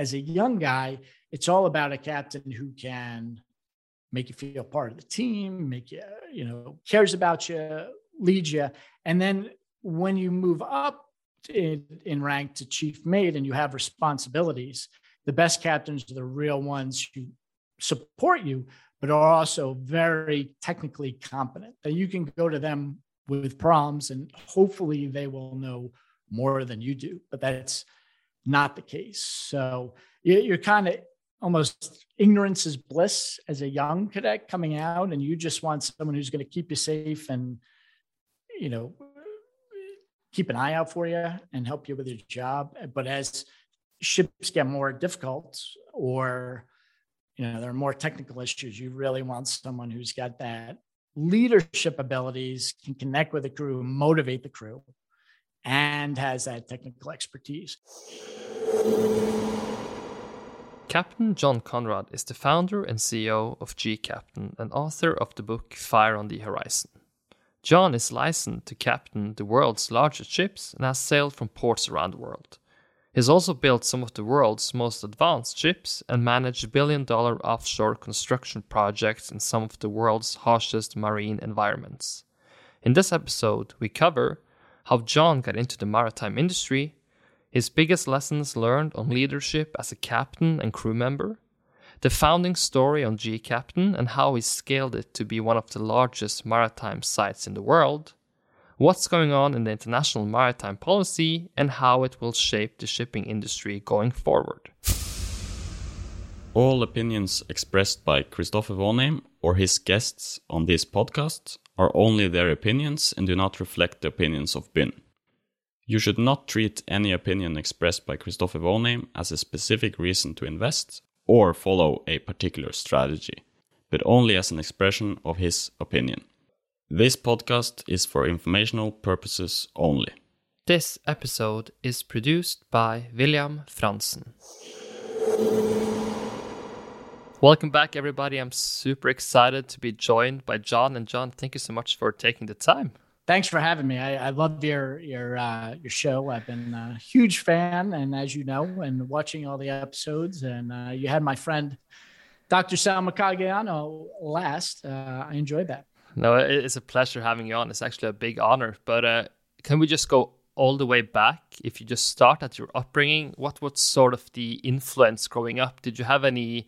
as a young guy, it's all about a captain who can make you feel part of the team, make you, you know, cares about you, leads you. And then when you move up in, in rank to chief mate and you have responsibilities, the best captains are the real ones who support you, but are also very technically competent. That you can go to them with problems and hopefully they will know more than you do. But that's not the case. So you're kind of almost ignorance is bliss as a young cadet coming out, and you just want someone who's going to keep you safe and, you know, keep an eye out for you and help you with your job. But as ships get more difficult or you know there are more technical issues you really want someone who's got that leadership abilities can connect with the crew motivate the crew and has that technical expertise Captain John Konrad is the founder and CEO of gCaptain and author of the book Fire on the Horizon. John is licensed to captain the world's largest ships and has sailed from ports around the world. He's also built some of the world's most advanced ships and managed billion dollar offshore construction projects in some of the world's harshest marine environments. In this episode, we cover how John got into the maritime industry, his biggest lessons learned on leadership as a captain and crew member, the founding story on gCaptain and how he scaled it to be one of the largest maritime sites in the world, what's going on in the international maritime policy, and how it will shape the shipping industry going forward. All opinions expressed by Christopher Vonheim or his guests on this podcast are only their opinions and do not reflect the opinions of BIN. You should not treat any opinion expressed by Christopher Vonheim as a specific reason to invest or follow a particular strategy, but only as an expression of his opinion. This podcast is for informational purposes only. This episode is produced by William Franzen. Welcome back, everybody. I'm super excited to be joined by John. And John, thank you so much for taking the time. Thanks for having me. I, I love your your uh, your show. I've been a huge fan, and as you know, and watching all the episodes. And uh, you had my friend Dr. Sal Mercogliano last. Uh, I enjoyed that. No, it's a pleasure having you on. It's actually a big honor. But uh, can we just go all the way back? If you just start at your upbringing, what was sort of the influence growing up? Did you have any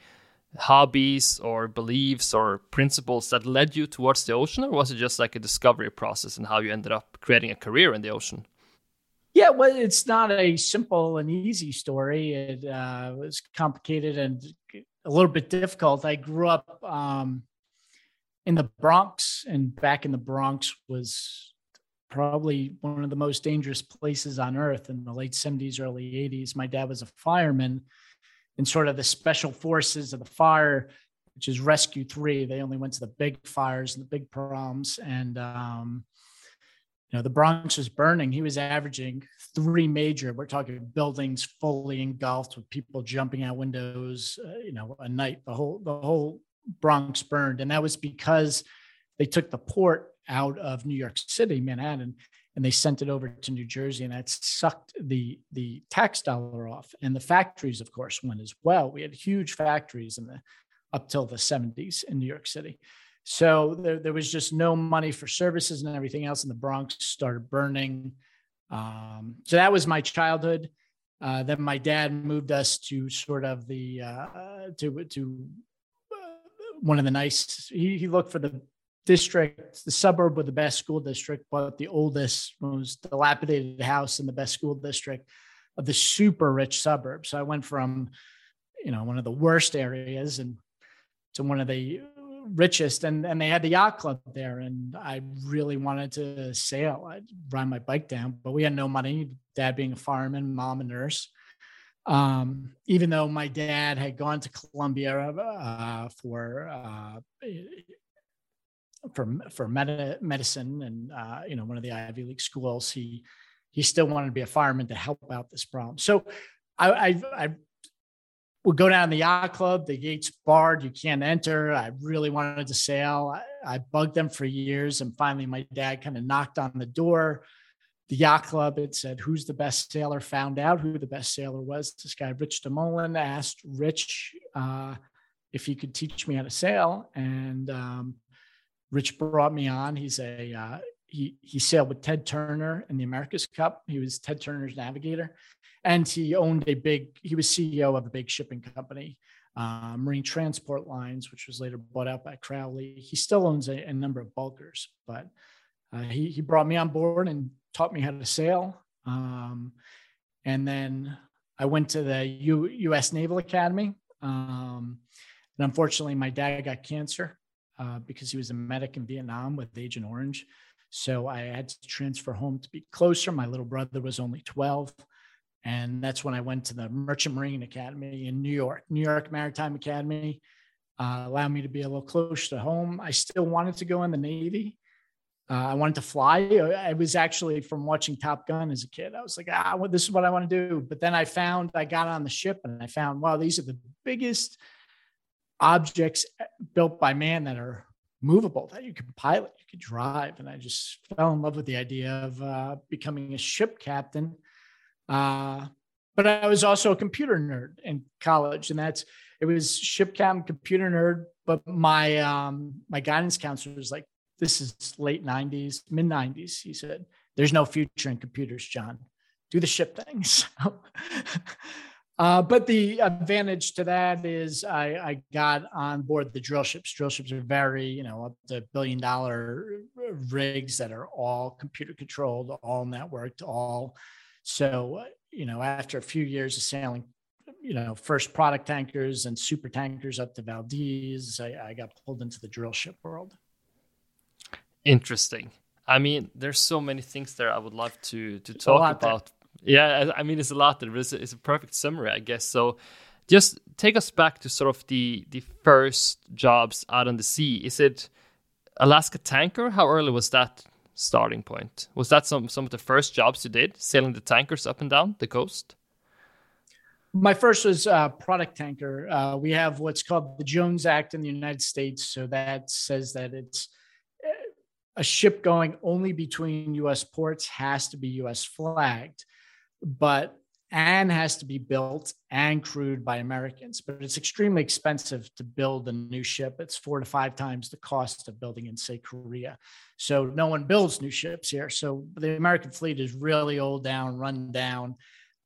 hobbies or beliefs or principles that led you towards the ocean, or was it just like a discovery process and how you ended up creating a career in the ocean? Yeah, well, it's not a simple and easy story. It uh, was complicated and a little bit difficult. I grew up um, in the Bronx, and back in the Bronx was probably one of the most dangerous places on earth in the late 70s, early 80s. My dad was a fireman in sort of the special forces of the fire, which is Rescue Three. They only went to the big fires and the big problems. And, um, you know, the Bronx was burning. He was averaging three major, we're talking buildings fully engulfed with people jumping out windows, uh, you know, a night, the whole, the whole Bronx burned. And that was because they took the port out of New York City, Manhattan, and they sent it over to New Jersey, and that sucked the the tax dollar off. And the factories, of course, went as well. We had huge factories in the up till the 70s in New York City. So there, there was just no money for services and everything else, and the Bronx started burning. Um, so that was my childhood. Uh, then my dad moved us to sort of the uh, to to one of the nice. He, he looked for the district, the suburb with the best school district, but the oldest, most dilapidated house in the best school district of the super rich suburb. So I went from, you know, one of the worst areas and to one of the richest and and they had the yacht club there and I really wanted to sail. I'd ride my bike down, but we had no money. Dad being a fireman, mom a nurse um, even though my dad had gone to Columbia uh, for uh, for for med- medicine and uh, you know one of the Ivy League schools, he he still wanted to be a fireman to help out this problem. So I, I, I would go down the yacht club. The gates barred; you can't enter. I really wanted to sail. I, I bugged them for years, and finally, my dad kind of knocked on the door the yacht club had said, Who's the best sailor? Found out who the best sailor was. This guy, Rich du Moulin, asked Rich uh, if he could teach me how to sail. And um, Rich brought me on. He's a, uh, he, he sailed with Ted Turner in the America's Cup. He was Ted Turner's navigator. And he owned a big, he was CEO of a big shipping company, uh, Marine Transport Lines, which was later bought out by Crowley. He still owns a, a number of bulkers, but uh, he, he brought me on board and taught me how to sail. Um, and then I went to the U, U.S. Naval Academy. Um, and unfortunately, my dad got cancer uh, because he was a medic in Vietnam with Agent Orange. So I had to transfer home to be closer. My little brother was only 12. And that's when I went to the Merchant Marine Academy in New York, New York Maritime Academy. Uh, allowed me to be a little closer to home. I still wanted to go in the Navy, uh, I wanted to fly. I was actually from watching Top Gun as a kid. I was like, ah, well, this is what I want to do. But then I found, I got on the ship and I found, wow, these are the biggest objects eh, built by man that are movable, that you can pilot, you can drive. And I just fell in love with the idea of uh, becoming a ship captain. Uh, but I was also a computer nerd in college, and that's it was ship captain, computer nerd. But my um, my guidance counselor was like, this is late 90s, mid 90s. He said, There's no future in computers, John. Do the ship things. uh, but the advantage to that is I, I, got on board the drill ships. Drill ships are very, you know, up to billion dollar rigs that are all computer controlled, all networked, all. So, you know, after a few years of sailing, you know, first product tankers and super tankers up to Valdez, I, I got pulled into the drill ship world interesting. I mean, there's so many things there I would love to to talk about. There. Yeah, I mean, it's a lot. There is it's a perfect summary, I guess. So, just take us back to sort of the the first jobs out on the sea. Is it Alaska tanker? How early was that starting point? Was that some some of the first jobs you did, sailing the tankers up and down the coast? My first was uh, product tanker. Uh, we have what's called the Jones Act in the United States. So that says that it's a ship going only between US ports has to be US flagged, but and has to be built and crewed by Americans. But it's extremely expensive to build a new ship. It's four to five times the cost of building in, say, Korea. So no one builds new ships here. So the American fleet is really old down, run down.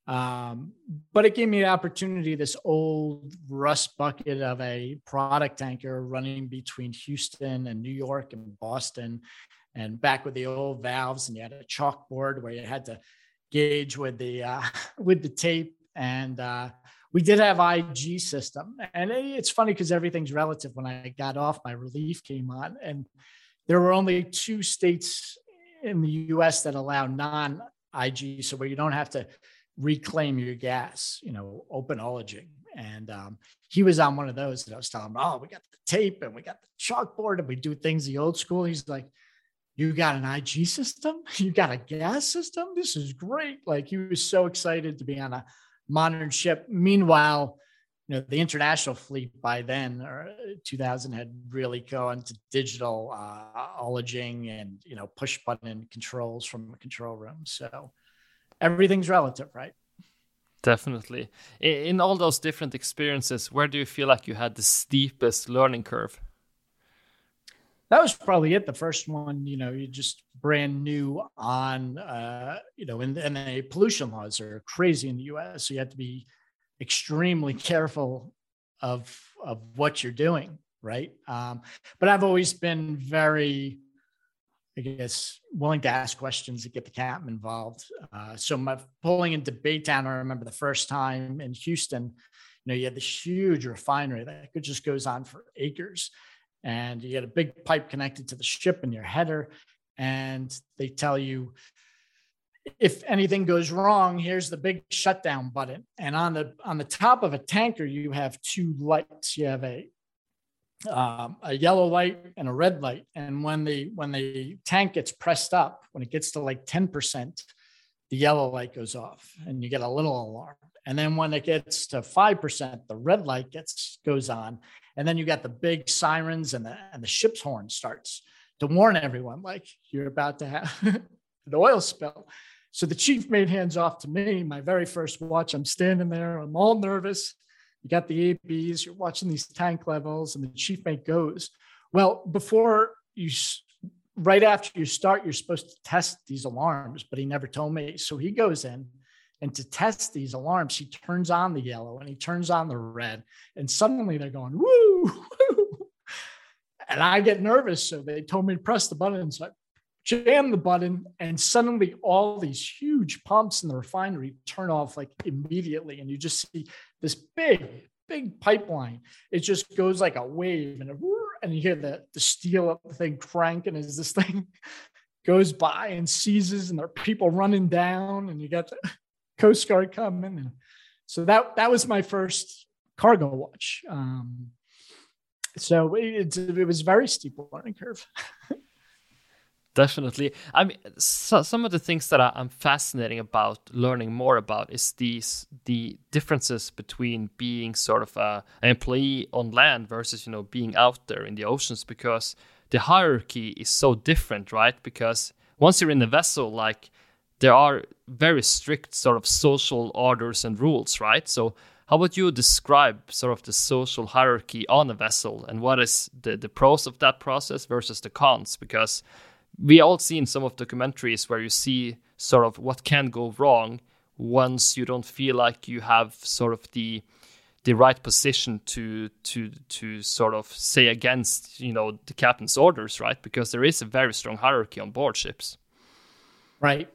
Um, but it gave me the opportunity, this old rust bucket of a product tanker running between Houston and New York and Boston, and back with the old valves, and you had a chalkboard where you had to gauge with the uh, with the tape, and uh, we did have IG system, and it's funny because everything's relative. When I got off, my relief came on, and there were only two states in the U.S. that allow non IG, so where you don't have to reclaim your gas, you know, open ullaging. And um, he was on one of those, and I was telling him, "Oh, we got the tape and we got the chalkboard, and we do things the old school." He's like, "You got an IG system? You got a gas system? This is great!" Like he was so excited to be on a modern ship. Meanwhile, you know, the international fleet by then, or 2000, had really gone to digital uh, ullaging and you know push button controls from a control room. So everything's relative, right? Definitely. In all those different experiences, where do you feel like you had the steepest learning curve? That was probably it. The first one, you know, you just brand new on, uh, you know, and, and the pollution laws are crazy in the U.S. So you have to be extremely careful of of what you're doing, right? Um, but I've always been very I guess, willing to ask questions to get the captain involved. Uh, so my pulling into Baytown, I remember the first time in Houston, you know, you had this huge refinery that just goes on for acres. And you get a big pipe connected to the ship in your header. And they tell you, if anything goes wrong, here's the big shutdown button. And on the on the top of a tanker, you have two lights. You have a um, a yellow light and a red light. And when the when the tank gets pressed up, when it gets to like 10%, the yellow light goes off and you get a little alarm. And then when it gets to 5%, the red light gets goes on. And then you got the big sirens and the and the ship's horn starts to warn everyone like you're about to have the oil spill. So the chief mate hands off to me, my very first watch. I'm standing there, I'm all nervous. You got the ABs, you're watching these tank levels, and the chief mate goes, Well, before you, right after you start, you're supposed to test these alarms, but he never told me. So he goes in, and to test these alarms, he turns on the yellow and he turns on the red, and suddenly they're going, Woo, woo. And I get nervous. So they told me to press the button. So I jam the button, and suddenly all these huge pumps in the refinery turn off like immediately. And you just see this big, big pipeline. It just goes like a wave, and, and you hear the, the steel up the thing cranking as this thing goes by and seizes, and there are people running down, and you got the Coast Guard coming. And so that that was my first cargo watch. Um, so it, it was very steep learning curve. Definitely. I mean, so, some of the things that I, am fascinating about learning more about is these the differences between being sort of a, an employee on land versus you know being out there in the oceans because the hierarchy is so different, right? Because once you're in the vessel, like there are very strict sort of social orders and rules, right? So how would you describe sort of the social hierarchy on a vessel and what is the, the pros of that process versus the cons? Because we all seen some of documentaries where you see sort of what can go wrong once you don't feel like you have sort of the the right position to to to sort of say against you know the captain's orders right because there is a very strong hierarchy on board ships right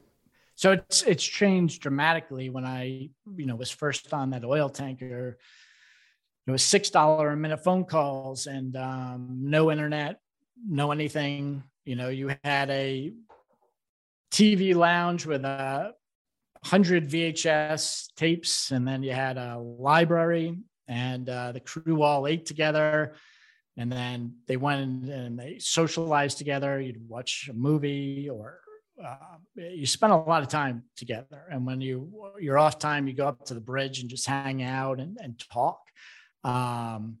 so it's it's changed dramatically when i you know was first on that oil tanker it was six dollar a minute phone calls and um, no internet no anything you know, you had a TV lounge with a hundred VHS tapes, and then you had a library, and uh, the crew all ate together. And then they went and they socialized together. You'd watch a movie, or uh, you spend a lot of time together. And when you you're off time, you go up to the bridge and just hang out and, and talk. Um,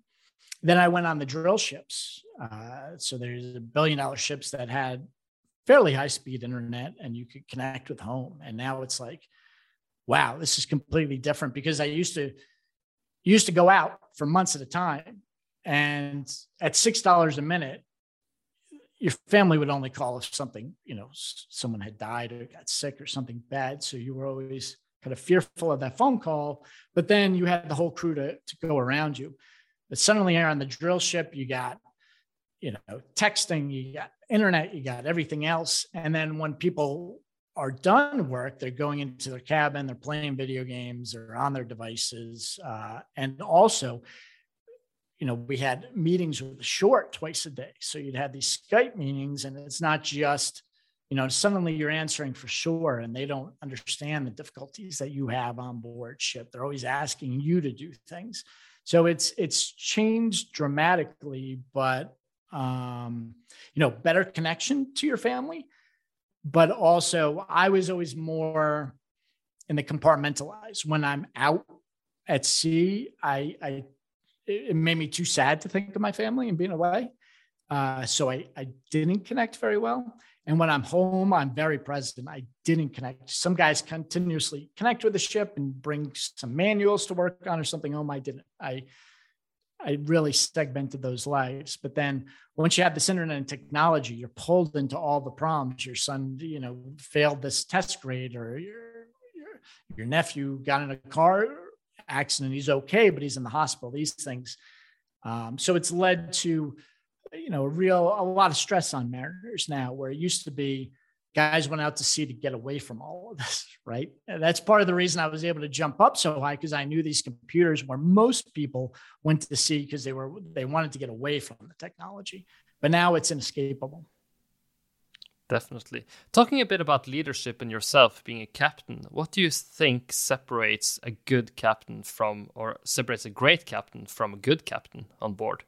then I went on the drill ships. Uh, so there's a billion dollar ships that had fairly high speed internet and you could connect with home. And now it's like, wow, this is completely different because I used to used to go out for months at a time. And at six dollars a minute, your family would only call if something, you know, someone had died or got sick or something bad. So you were always kind of fearful of that phone call. But then you had the whole crew to, to go around you. But suddenly you're on the drill ship, you got, you know, texting, you got internet, you got everything else. And then when people are done work, they're going into their cabin, they're playing video games, they're on their devices. Uh, and also, you know, we had meetings with the short twice a day. So you'd have these Skype meetings, and it's not just, you know, suddenly you're answering for sure, and they don't understand the difficulties that you have on board ship. They're always asking you to do things. So it's it's changed dramatically, but um, you know, better connection to your family. But also, I was always more in the compartmentalized. When I'm out at sea, I, I it made me too sad to think of my family and being away. Uh, so I, I didn't connect very well. And when I'm home, I'm very present. I didn't connect. Some guys continuously connect with the ship and bring some manuals to work on or something home. I didn't. I I really segmented those lives. But then once you have this internet and technology, you're pulled into all the problems. Your son, you know, failed this test grade, or your your, your nephew got in a car accident. He's okay, but he's in the hospital. These things. Um, so it's led to you know, a real a lot of stress on mariners now, where it used to be guys went out to sea to get away from all of this, right? And that's part of the reason I was able to jump up so high because I knew these computers where most people went to sea because they were they wanted to get away from the technology. But now it's inescapable. Definitely. Talking a bit about leadership and yourself being a captain, what do you think separates a good captain from, or separates a great captain from a good captain on board?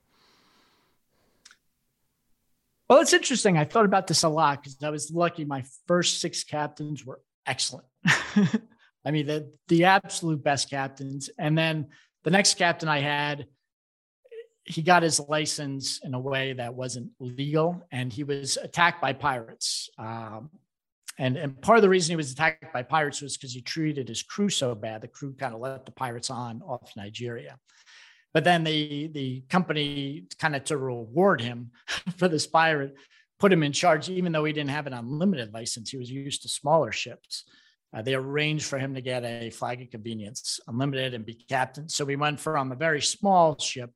Well, it's interesting. I thought about this a lot because I was lucky. My first six captains were excellent. I mean, the the absolute best captains. And then the next captain I had, he got his license in a way that wasn't legal, and he was attacked by pirates. Um, and and part of the reason he was attacked by pirates was because he treated his crew so bad. The crew kind of let the pirates on off Nigeria. But then the the company kind of to reward him for this pirate put him in charge, even though he didn't have an unlimited license. He was used to smaller ships. Uh, they arranged for him to get a flag of convenience, unlimited, and be captain. So we went from a very small ship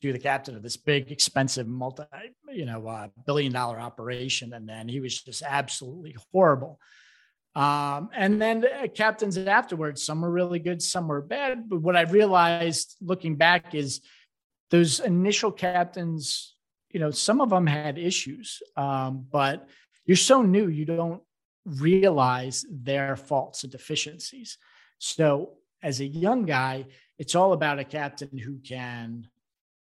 to the captain of this big, expensive, multi, you know, uh, billion dollar operation. And then he was just absolutely horrible. Um, and then uh, captains afterwards, some were really good, some were bad. But what I realized looking back is those initial captains, you know, some of them had issues, um, but you're so new, you don't realize their faults and deficiencies. So as a young guy, it's all about a captain who can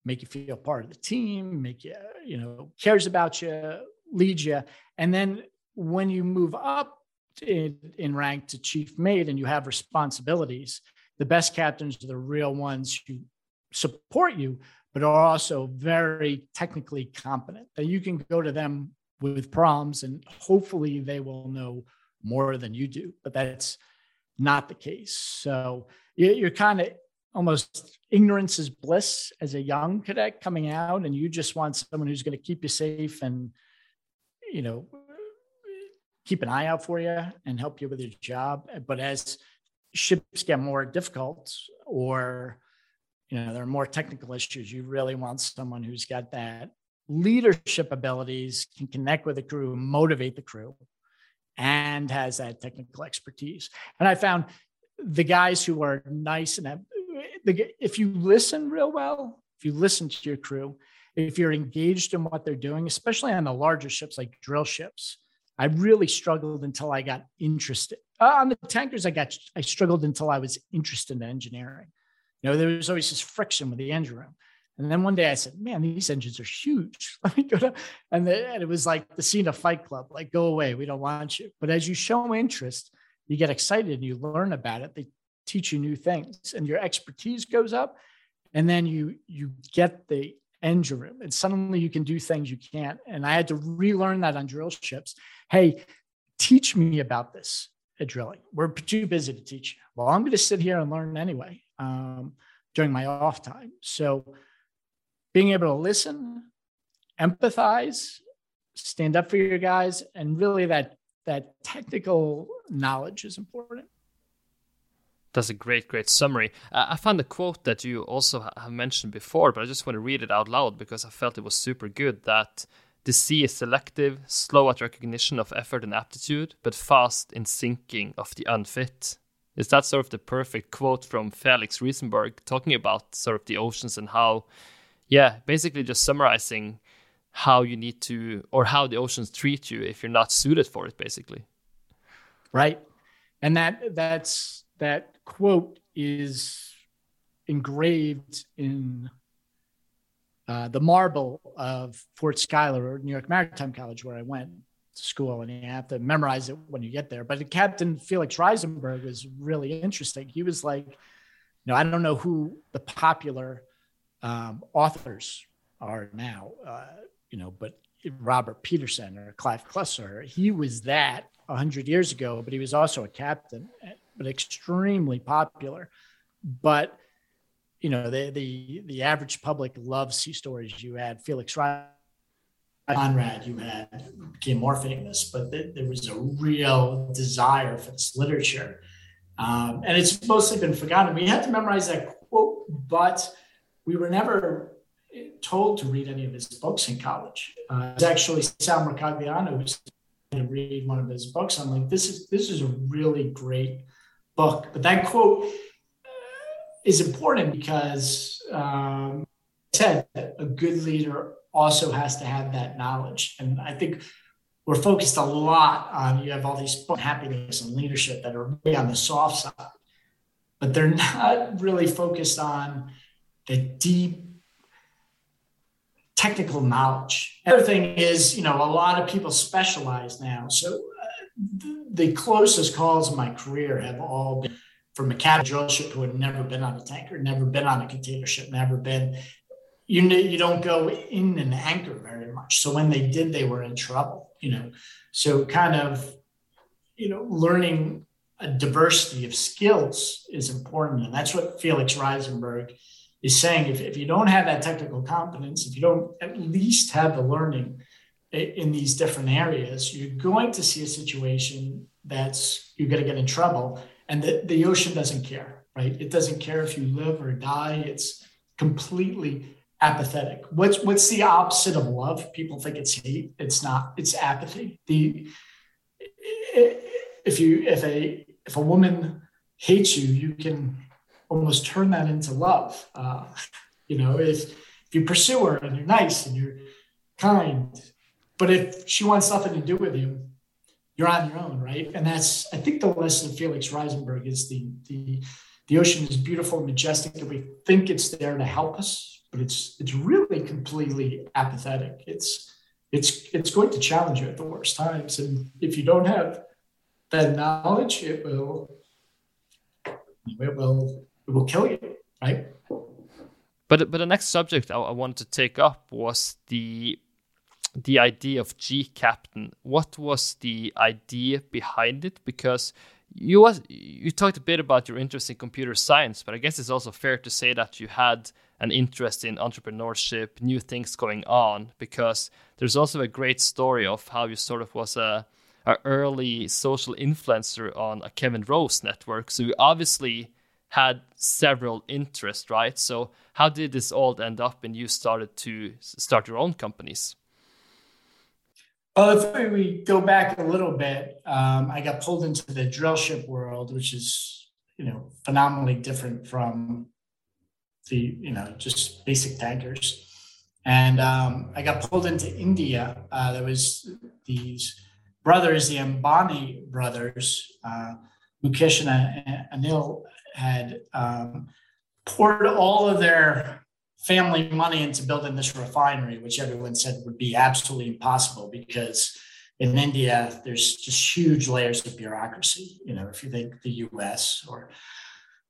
make you feel part of the team, make you, you know, cares about you, leads you. And then when you move up in, in rank to chief mate and you have responsibilities, the best captains are the real ones who support you, but are also very technically competent. That you can go to them with problems and hopefully they will know more than you do, but that's not the case. So you're kind of almost ignorance is bliss as a young cadet coming out and you just want someone who's going to keep you safe and you know keep an eye out for you and help you with your job. But as ships get more difficult or you know there are more technical issues you really want someone who's got that leadership abilities can connect with the crew motivate the crew and has that technical expertise. And i found the guys who are nice and have the, if you listen real well, if you listen to your crew, if you're engaged in what they're doing, especially on the larger ships like drill ships, I really struggled until I got interested. Uh, on the tankers, I got I struggled until I was interested in engineering. You know, there was always this friction with the engine room. And then one day I said, "Man, these engines are huge. Let me go to." And, the, and it was like the scene of Fight Club, like "Go away, we don't want you." But as you show interest, you get excited and you learn about it. Teach you new things and your expertise goes up and then you you get the engine room and suddenly you can do things you can't. And i had to relearn that on drill ships. Hey teach me about this at drilling. We're too busy to teach. Well i'm going to sit here and learn anyway um, during my off time. So being able to listen empathize stand up for your guys and really that that technical knowledge is important that's a great, great summary. Uh, I found a quote that you also have mentioned before, but I just want to read it out loud because I felt it was super good. That the sea is selective, slow at recognition of effort and aptitude, but fast in sinking of the unfit. Is that sort of the perfect quote from Felix Riesenberg talking about sort of the oceans and how, yeah, basically just summarizing how you need to, or how the oceans treat you if you're not suited for it, basically. Right. And that, that's, that quote is engraved in uh, the marble of Fort Schuyler or New York Maritime College, where I went to school, and you have to memorize it when you get there. But Captain Felix Riesenberg was really interesting. He was like, you know, I don't know who the popular um, authors are now, uh, you know, but Robert Peterson or Clive Cussler, he was that 100 years ago, but he was also a captain but extremely popular. But you know, the the the average public loves sea stories. You had Felix Conrad, you had became more famous, but th- there was a real desire for this literature. Um, and it's mostly been forgotten. We had to memorize that quote, but we were never told to read any of his books in college. Uh, it's actually Sal Mercogliano who's to read one of his books. I'm like, this is this is a really great book. But that quote is important because um, said a good leader also has to have that knowledge. And I think we're focused a lot on you have all these happiness and leadership that are really on the soft side, but they're not really focused on the deep technical knowledge. Another thing is, you know, a lot of people specialize now. So uh, the closest calls in my career have all been from mechanic drill ship who had never been on a tanker, never been on a container ship, never been. You know, you don't go in an anchor very much. So when they did, they were in trouble. You know, so kind of you know, learning a diversity of skills is important. And that's what Felix Riesenberg is saying. If, if you don't have that technical competence, if you don't at least have the learning in these different areas, you're going to see a situation that's you're going to get in trouble. And the, the ocean doesn't care, right? It doesn't care if you live or die. It's completely apathetic. What's what's the opposite of love? People think it's hate. It's not. It's apathy. The if you if a if a woman hates you, you can almost turn that into love. Uh, you know, if if you pursue her and you're nice and you're kind, but if she wants nothing to do with you, you're on your own, right? And that's I think the lesson of Felix Riesenberg is the the the ocean is beautiful and majestic, and we think it's there to help us, but it's it's really completely apathetic. It's it's it's going to challenge you at the worst times, and if you don't have that knowledge, it will it will it will kill you, right? But but the next subject I, I wanted to take up was the the idea of gCaptain. What was the idea behind it? Because you was you talked a bit about your interest in computer science, but I guess it's also fair to say that you had an interest in entrepreneurship, new things going on, because there's also a great story of how you sort of was a, early social influencer on a Kevin Rose network. So you obviously had several interests, right? So how did this all end up and you started to start your own companies? Well, if we go back a little bit, um, I got pulled into the drill ship world, which is you know phenomenally different from the you know just basic tankers. And um, I got pulled into India. Uh, there was these brothers, the Ambani brothers, uh, Mukesh and Anil, had um, poured all of their family money into building this refinery, which everyone said would be absolutely impossible because in India, there's just huge layers of bureaucracy. You know, if you think the US or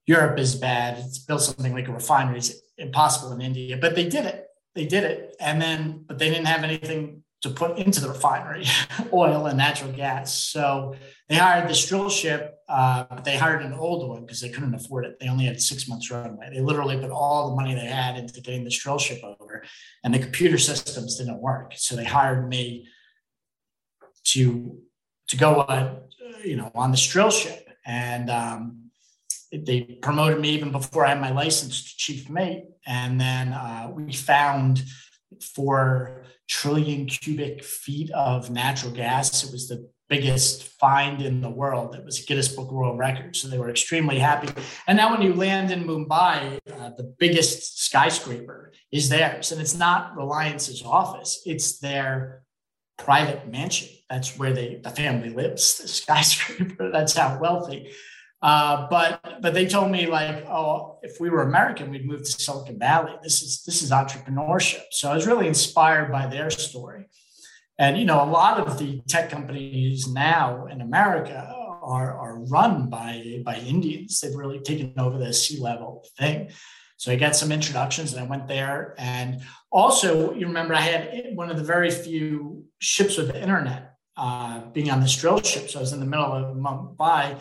Europe is bad, it's built something like a refinery is impossible in India, but they did it. They did it. And then, but they didn't have anything to put into the refinery, oil and natural gas. So they hired this drill ship, uh, but they hired an old one because they couldn't afford it. They only had six months runway. They literally put all the money they had into getting this drill ship over, and the computer systems didn't work. So they hired me to to go, uh, you know, on this drill ship, and um, they promoted me even before I had my license to chief mate. And then uh, we found four trillion cubic feet of natural gas. It was the biggest find in the world. It was a Guinness Book World Record. So they were extremely happy. And now when you land in Mumbai, uh, the biggest skyscraper is theirs. And it's not Reliance's office, it's their private mansion. That's where they the family lives, the skyscraper. That's how wealthy. Uh, but but they told me like, oh, if we were American, we'd move to Silicon Valley. This is this is entrepreneurship. So I was really inspired by their story. And you know, a lot of the tech companies now in America are, are run by by Indians. They've really taken over the C-level thing. So I got some introductions and I went there. And also, you remember I had one of the very few ships with the internet uh, being on this drill ship. So I was in the middle of Mumbai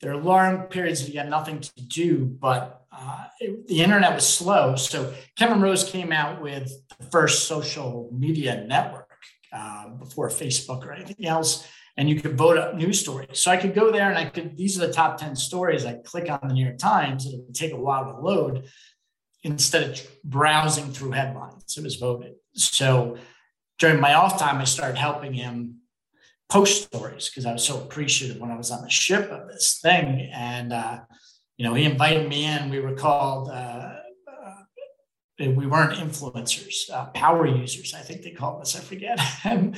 there are long periods that you had nothing to do, but uh, it, the internet was slow. So Kevin Rose came out with the first social media network uh, before Facebook or anything else, and you could vote up news stories. So I could go there and I could, these are the top 10 stories. I click on the New York Times, it would take a while to load instead of browsing through headlines. It was voted. So during my off time, I started helping him post stories because I was so appreciative when I was on the ship of this thing. And, uh, you know, he invited me in. We were called, uh, uh, we weren't influencers, uh, power users, I think they called us, I forget. and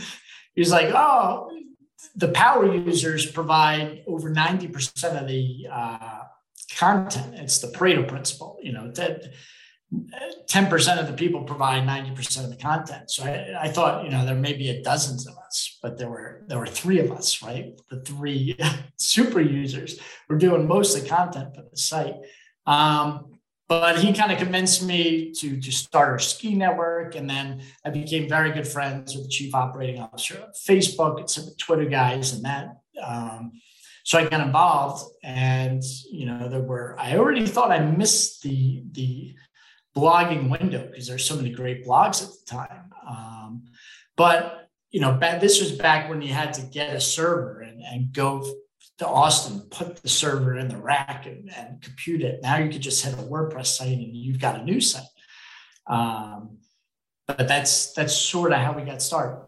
he was like, oh, the power users provide over 90% of the uh, content. It's the Pareto principle, you know, that 10% of the people provide 90% of the content. So I, I, thought, you know, there may be a dozens of us, but there were there were three of us, right? The three super users were doing most of the content for the site. Um, but he kind of convinced me to, to start our ski network. And then I became very good friends with the chief operating officer of Facebook and some Twitter guys and that. Um, So I got involved, and you know, there were. I already thought I missed the the blogging window because there's so many great blogs at the time. Um, but you know, this was back when you had to get a server and, and go to Austin, put the server in the rack and, and compute it. Now you could just hit a WordPress site and you've got a new site. Um, but that's that's sort of how we got started.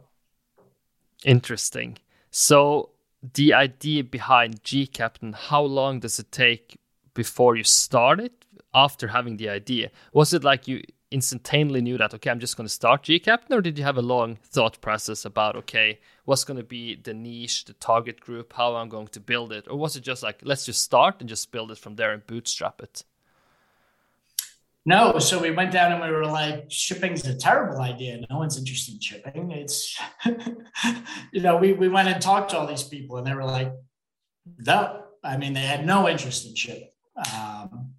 Interesting. So the idea behind gCaptain, how long does it take before you start it? After having the idea, was it like you instantaneously knew that okay, I'm just going to start gCaptain, or did you have a long thought process about okay, what's going to be the niche, the target group, how I'm going to build it, or was it just like let's just start and just build it from there and bootstrap it? No, so we went down and we were like, shipping's a terrible idea. No one's interested in shipping. It's, you know, we, we went and talked to all these people and they were like, no. I mean, they had no interest in shipping um,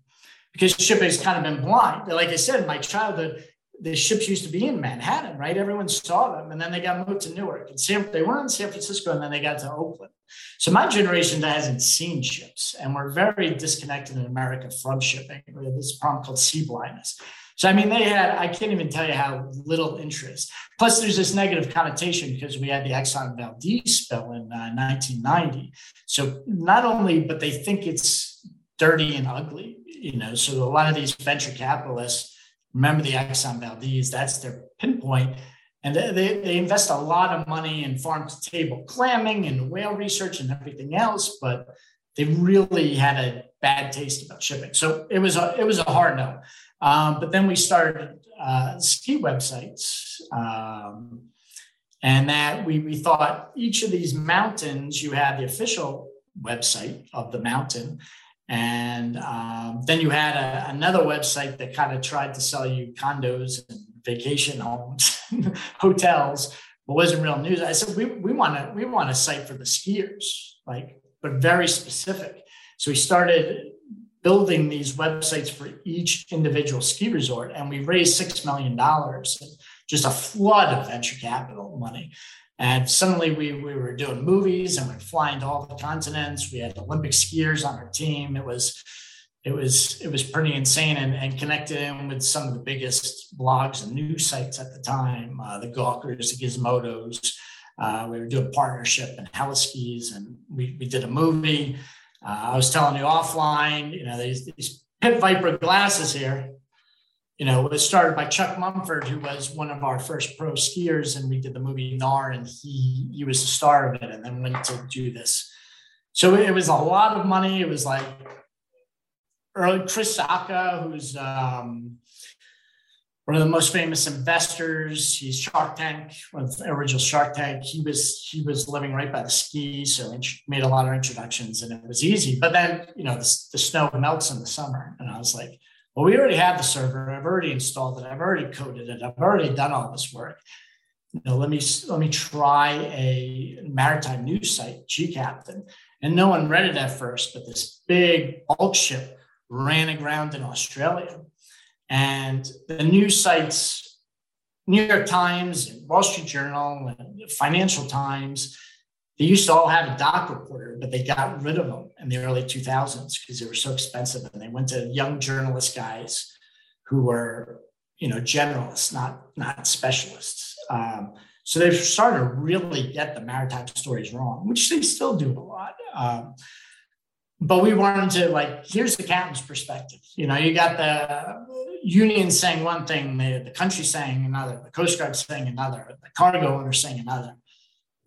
because shipping's kind of been blind. Like I said, in my childhood, the ships used to be in Manhattan, right? Everyone saw them, and then they got moved to Newark. And San, they were in San Francisco, and then they got to Oakland. So my generation hasn't seen ships, and we're very disconnected in America from shipping. We have this problem called sea blindness. So I mean, they had I can't even tell you how little interest. Plus, there's this negative connotation because we had the Exxon Valdez spill in uh, 1990. So not only, but they think it's dirty and ugly. You know, so a lot of these venture capitalists remember the Exxon Valdez, that's their pinpoint. And they, they invest a lot of money in farm to table clamming and whale research and everything else, but they really had a bad taste about shipping. So it was a, it was a hard no. Um, but then we started uh, ski websites. Um, and that we, we thought each of these mountains, you had the official website of the mountain. And um, then you had a, another website that kind of tried to sell you condos and vacation homes, hotels, but wasn't real news. I said we we want to we want a site for the skiers, like but very specific. So we started building these websites for each individual ski resort, and we raised six million dollars, just a flood of venture capital money. And suddenly we, we were doing movies and we are flying to all the continents. We had Olympic skiers on our team. It was it was it was pretty insane and, and connected in with some of the biggest blogs and news sites at the time, uh, the Gawkers, the Gizmodos. Uh, we were doing partnership and heliskis and we, we did a movie. Uh, I was telling you offline, you know, these, these Pit Viper glasses here you know, it was started by Chuck Mumford, who was one of our first pro skiers, and we did the movie Nar, and he he was the star of it, and then went to do this. So it was a lot of money. It was like early Chris Sacca, who's um, one of the most famous investors. He's Shark Tank, one of the original Shark Tank. He was he was living right by the ski, so made a lot of introductions, and it was easy. But then you know the, the snow melts in the summer, and I was like well, we already have the server. I've already installed it. I've already coded it. I've already done all this work. You know, let me let me try a maritime news site, GCaptain. And no one read it at first, but this big bulk ship ran aground in Australia. And the news sites, New York Times, Wall Street Journal, and Financial Times, they used to all have a dock reporter, but they got rid of them in the early 2000s because they were so expensive. And they went to young journalist guys who were, you know, generalists, not not specialists. Um, so they've started to really get the maritime stories wrong, which they still do a lot. Um, but we wanted to like, here's the captain's perspective. You know, you got the union saying one thing, the, the country saying another, the Coast Guard saying another, the cargo owner saying another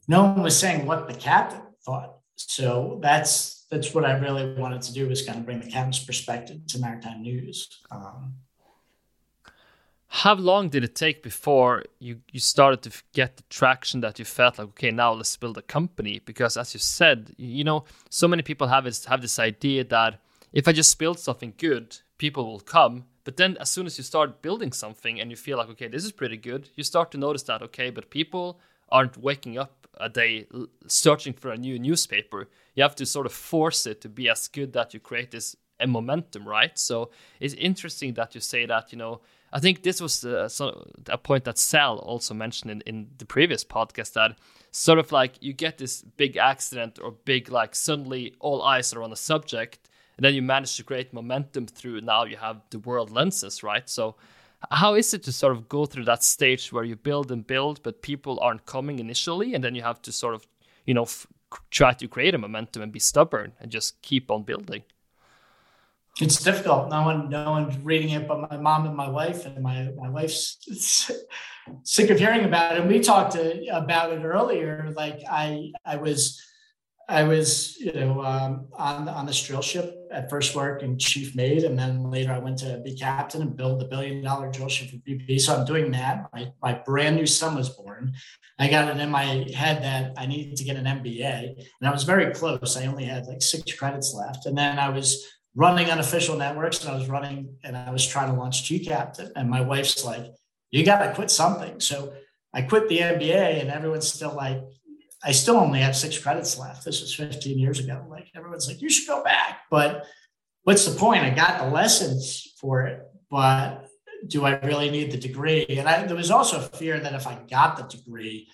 no one was saying what the captain thought. So that's that's what I really wanted to do was kind of bring the captain's perspective to maritime news. Um, how long did it take before you, you started to get the traction that you felt like okay now let's build a company because as you said you know so many people have this have this idea that if i just build something good people will come but then as soon as you start building something and you feel like okay this is pretty good you start to notice that okay but people aren't waking up a day searching for a new newspaper. You have to sort of force it to be as good that you create this a momentum, right? So it's interesting that you say that. You know, I think this was uh, so, a point that Sal also mentioned in, in the previous podcast that sort of like you get this big accident or big like suddenly all eyes are on a subject, and then you manage to create momentum through. Now you have the world lenses, right? So how is it to sort of go through that stage where you build and build, but people aren't coming initially, and then you have to sort of you know f- try to create a momentum and be stubborn and just keep on building? It's difficult. No one, no one's reading it, but my mom and my wife, and my my wife's sick of hearing about it. And we talked to, about it earlier. Like I, I was, I was, you know, um, on on this drill ship at first work and chief mate, and then later I went to be captain and build the billion dollar drill ship for BP. So I'm doing that. My my brand new son was born. I got it in my head that I needed to get an MBA, and I was very close. I only had like six credits left, and then I was running unofficial networks and I was running and I was trying to launch gCaptain, And my wife's like, you got to quit something. So I quit the MBA and everyone's still like, I still only have six credits left. This was 15 years ago. Like everyone's like, you should go back. But what's the point? I got the lessons for it, but do I really need the degree? And I, there was also a fear that if I got the degree,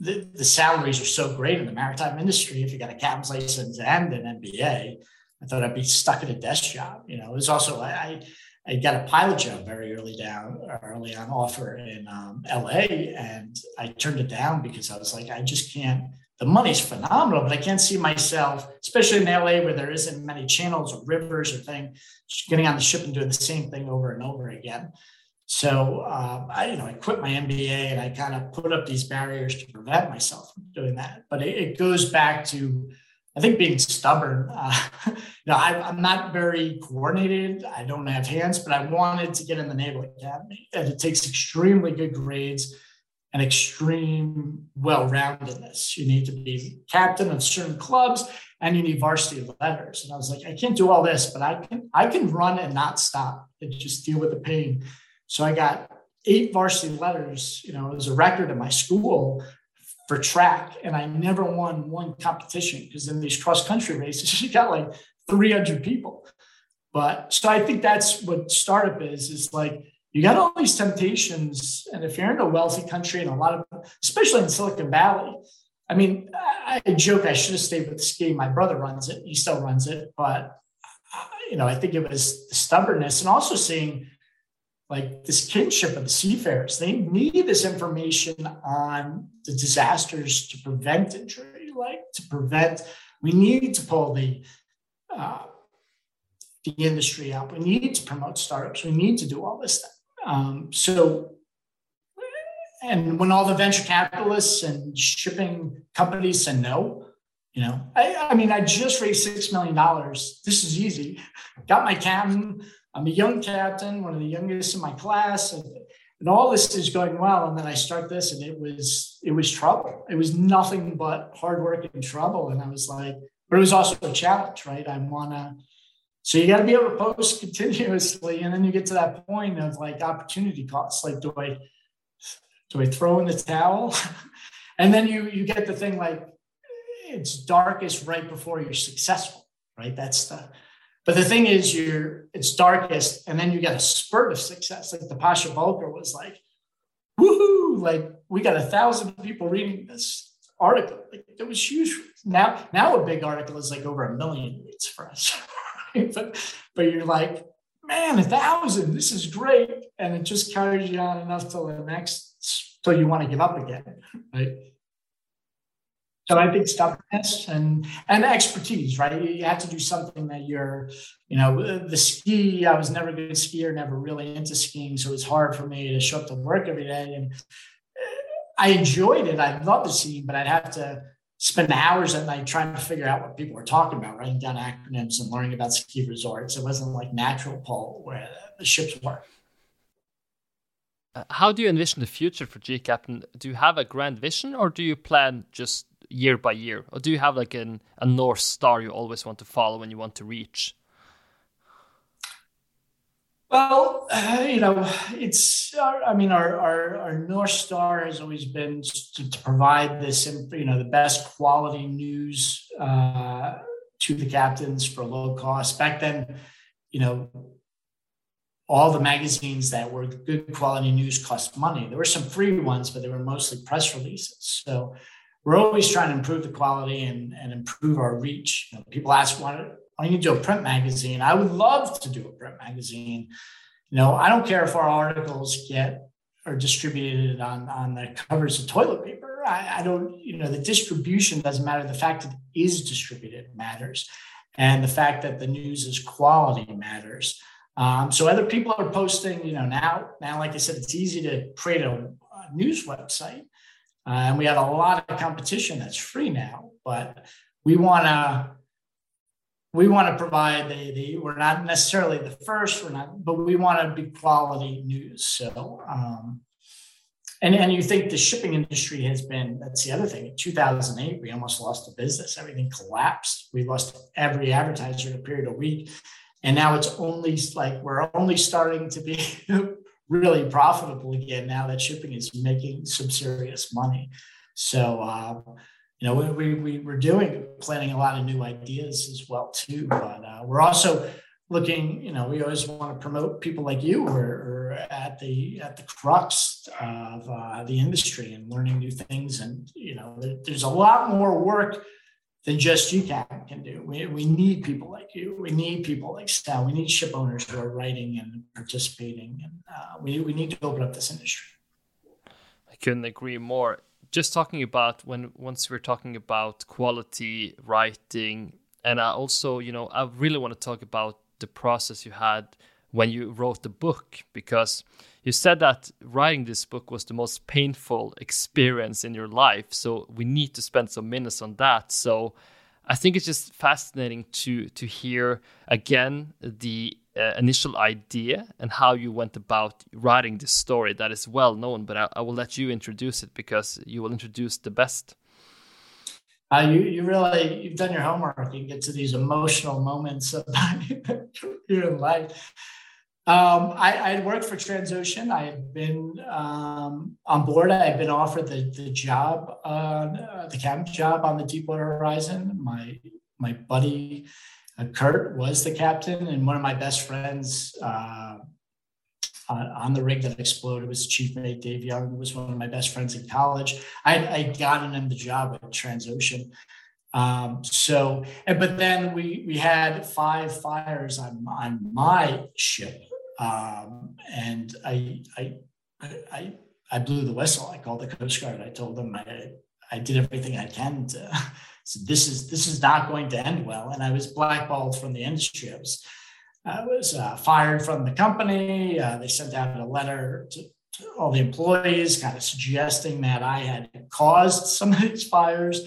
the, the salaries are so great in the maritime industry. If you got a captain's license and an MBA, I thought I'd be stuck at a desk job. You know, it was also I I got a pilot job very early down early on offer in um, LA, and I turned it down because I was like, I just can't. The money's phenomenal, but I can't see myself, especially in LA where there isn't many channels or rivers or thing, getting on the ship and doing the same thing over and over again. So uh, I, you know, I quit my MBA and I kind of put up these barriers to prevent myself from doing that. But it, it goes back to I think being stubborn. Uh, you know, I, am not very coordinated. I don't have hands, but I wanted to get in the Naval Academy, and it takes extremely good grades and extreme well-roundedness. You need to be captain of certain clubs, and you need varsity letters. And I was like, I can't do all this, but I can. I can run and not stop and just deal with the pain. So I got eight varsity letters. You know, it was a record in my school for track and I never won one competition because in these cross country races, you got like 300 people. But so I think that's what startup is, is like you got all these temptations. And if you're in a wealthy country and a lot of, especially in Silicon Valley, I mean, I, joke I should have stayed with the ski. My brother runs it, he still runs it. But, you know, I think it was the stubbornness and also seeing like this kinship of the seafarers. They need this information on the disasters to prevent injury, like to prevent. We need to pull the uh, the industry up. We need to promote startups. We need to do all this stuff. Um, so, and when all the venture capitalists and shipping companies said no, you know, I, I mean, I just raised six million dollars. This is easy. Got my captain I'm a young captain, one of the youngest in my class, and, and all this is going well. And then I start this, and it was it was trouble. It was nothing but hard work and trouble. And I was like, but it was also a challenge, right? I wanna. So you got to be able to post continuously, and then you get to that point of like opportunity costs. Like, do I do I throw in the towel? and then you you get the thing like it's darkest right before you're successful, right? That's the but the thing is, you're it's darkest, and then you get a spurt of success. Like the Pasha Bulker was like, woohoo! Like we got a thousand people reading this article. Like it was huge. Now, now a big article is like over a million reads for us. but but you're like, man, a thousand. This is great, and it just carries you on enough till the next till you want to give up again, right? So I think stubbornness and and expertise, right? You have to do something that you're, you know, the ski. I was never a good skier, never really into skiing, so it was hard for me to show up to work every day. And I enjoyed it. I loved the skiing, but I'd have to spend hours at night trying to figure out what people were talking about, writing down acronyms and learning about ski resorts. It wasn't like natural pole where the ships were. Uh, how do you envision the future for gCaptain? Do you have a grand vision, or do you plan just year by year, or do you have like an a north star you always want to follow and you want to reach? Well, uh, you know, it's. I mean, our, our our north star has always been to, to provide this, you know, the best quality news uh, to the captains for low cost. Back then, you know, all the magazines that were good quality news cost money. There were some free ones, but they were mostly press releases. So we're always trying to improve the quality and, and improve our reach. You know, people ask, why, don't you do a print magazine? I would love to do a print magazine. You know, I don't care if our articles get are distributed on, on the covers of toilet paper. I, I don't, you know, the distribution doesn't matter. The fact that it is distributed matters. And the fact that the news is quality matters. Um, so other people are posting, you know, now, now, like I said, it's easy to create a, a news website. Uh, and we have a lot of competition that's free now, but we want to we want to provide the, the we're not necessarily the first we're not but we want to be quality news. So um, and and you think the shipping industry has been that's the other thing. In 2008 we almost lost the business. Everything collapsed. We lost every advertiser in a period of week. And now it's only like we're only starting to be really profitable again now that shipping is making some serious money so uh, you know, we, we, we're doing, planning a lot of new ideas as well too, but uh, we're also looking, you know, we always want to promote people like you or, or at the, at the crux of uh, the industry and learning new things. And, you know, there, there's a lot more work than just GCAP can do. We, we need people like you. We need people like Sal. We need ship owners who are writing and participating. And uh, we, we need to open up this industry. I couldn't agree more just talking about when once we're talking about quality writing and i also you know i really want to talk about the process you had when you wrote the book because you said that writing this book was the most painful experience in your life so we need to spend some minutes on that. So i think it's just fascinating to to hear again the uh, initial idea and how you went about writing this story. That is well known but I, I, will let you introduce it because you will introduce the best. Uh, you, you really you've done your homework. You get to these emotional moments of your life um, I, had worked for Transocean. I had been um, on board. I had been offered the, the job, uh, the captain job on the Deepwater Horizon. My my buddy uh, Curt was the captain, and one of my best friends uh, on, on, the rig that exploded was Chief Mate Dave Young, who was one of my best friends in college. I I gotten him the job at Transocean. Um, so, but then we we had five fires on on my ship, um, and I I I I blew the whistle. I called the Coast Guard. I told them I I did everything I can to so this is this is not going to end well. And I was blackballed from the industry. I was I was uh, fired from the company. Uh, they sent out a letter to, to, all the employees, kind of suggesting that I had caused some of these fires.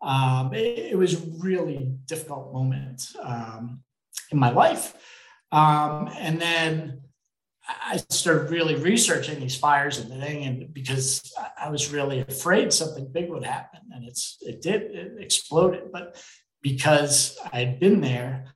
Um, it, it, was a really difficult moment um, in my life. Um, and then I started really researching these fires and the thing, and because I was really afraid something big would happen, and it's it did it exploded. But because I had been there,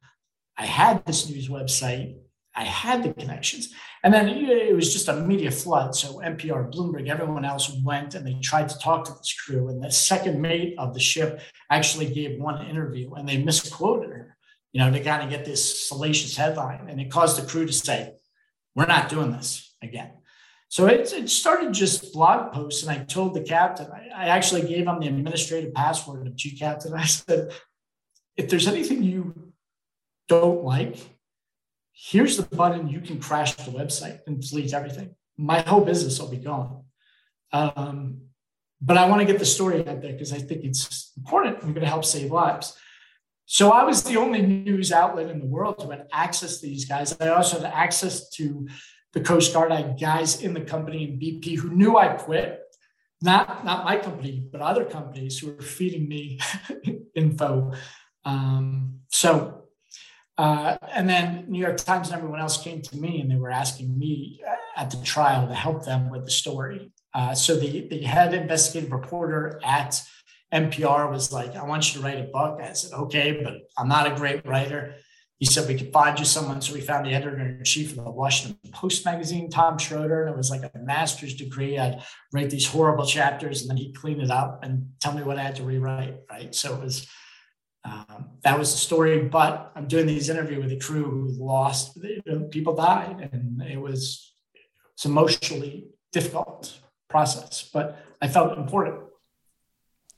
I had this news website, I had the connections, and then it was just a media flood. So NPR, Bloomberg, everyone else went and they tried to talk to this crew, and the second mate of the ship actually gave one interview, and they misquoted her. You know, to kind of get this salacious headline, and it caused the crew to say we're not doing this again. So it, it started just blog posts, and I told the captain, I, I actually gave him the administrative password of gCaptain. I said, if there's anything you don't like, here's the button you can crash the website and delete everything. My whole business will be gone. Um, but I want to get the story out there because I think it's important. I'm going to help save lives. So I was the only news outlet in the world to have access to these guys. I also had access to the Coast Guard. I had guys in the company in BP who knew I quit. Not, not my company, but other companies who were feeding me info. Um, so, uh, and then New York Times and everyone else came to me and they were asking me at the trial to help them with the story. Uh, so the, the head investigative reporter at NPR was like, I want you to write a book. I said, okay, but I'm not a great writer. He said, we could find you someone. So we found the editor in chief of the Washington Post magazine, Tom Shroder. And it was like a master's degree. I'd write these horrible chapters and then he'd clean it up and tell me what I had to rewrite. Right. So it was, um, that was the story. But I'm doing these interview with a crew who lost, people died, and it was it's emotionally difficult process. But I felt important.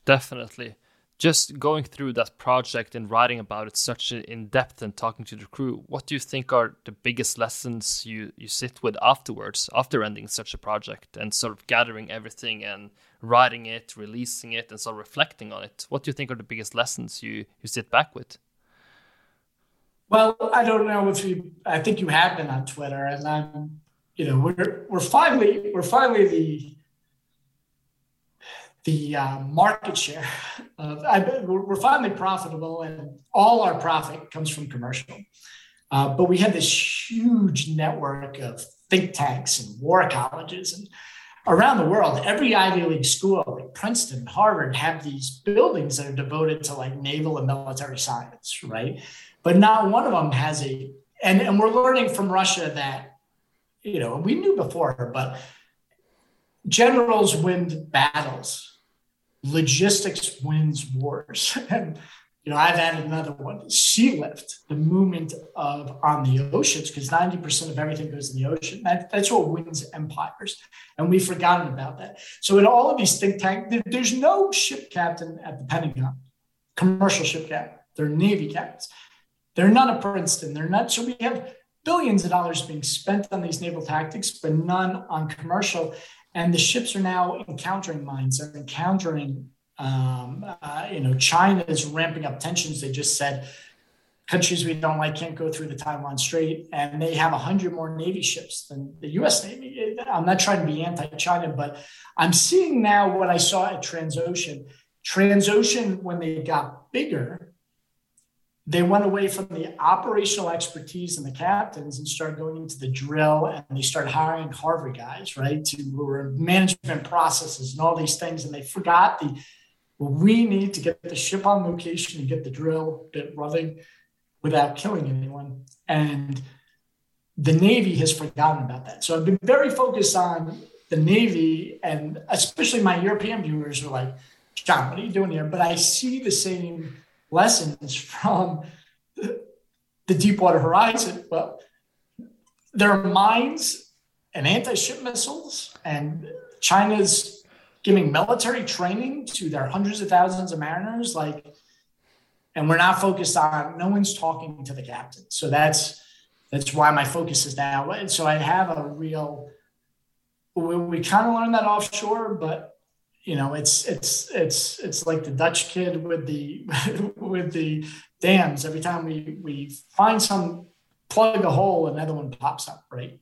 Definitely. Just going through that project and writing about it such in depth and talking to the crew, what do you think are the biggest lessons you, you sit with afterwards, after ending such a project and sort of gathering everything and writing it, releasing it, and sort of reflecting on it? What do you think are the biggest lessons you, you sit back with? Well, I don't know if you. I think you have been on Twitter, and I'm. You know, we're we're finally we're finally the the uh, market share. Of, I, we're finally profitable, and all our profit comes from commercial. Uh, but we have this huge network of think tanks and war colleges and around the world, every Ivy League school, like Princeton, Harvard, have these buildings that are devoted to like naval and military science, right? But not one of them has a, and, and we're learning from Russia that, you know, we knew before, but generals win battles, logistics wins wars. and you know, I've added another one, sea lift, the movement of on the oceans, because 90% of everything goes in the ocean. That, that's what wins empires. And we've forgotten about that. So in all of these think tanks, there, there's no ship captain at the Pentagon, commercial ship captain. They're Navy captains. They're not at Princeton. They're not. So we have billions of dollars being spent on these naval tactics, but none on commercial. And the ships are now encountering mines. They're encountering um, uh, you know, China is ramping up tensions. They just said countries we don't like can't go through the Taiwan Strait, and they have 100 more Navy ships than the US Navy. I'm not trying to be anti China, but I'm seeing now what I saw at Transocean. Transocean, when they got bigger, they went away from the operational expertise and the captains and started going into the drill and they started hiring Harvard guys, right, to who were management processes and all these things. And they forgot the we need to get the ship on location and get the drill bit running without killing anyone. And the Navy has forgotten about that. So I've been very focused on the Navy, and especially my European viewers are like, John, what are you doing here? But I see the same lessons from the Deepwater Horizon. Well, there are mines and anti ship missiles, and China's giving military training to their hundreds of thousands of mariners like and we're not focused on no one's talking to the captain so that's that's why my focus is now and so i have a real we, we kind of learned that offshore but you know it's it's it's it's like the dutch kid with the with the dams. Every time we we find some plug a hole another one pops up right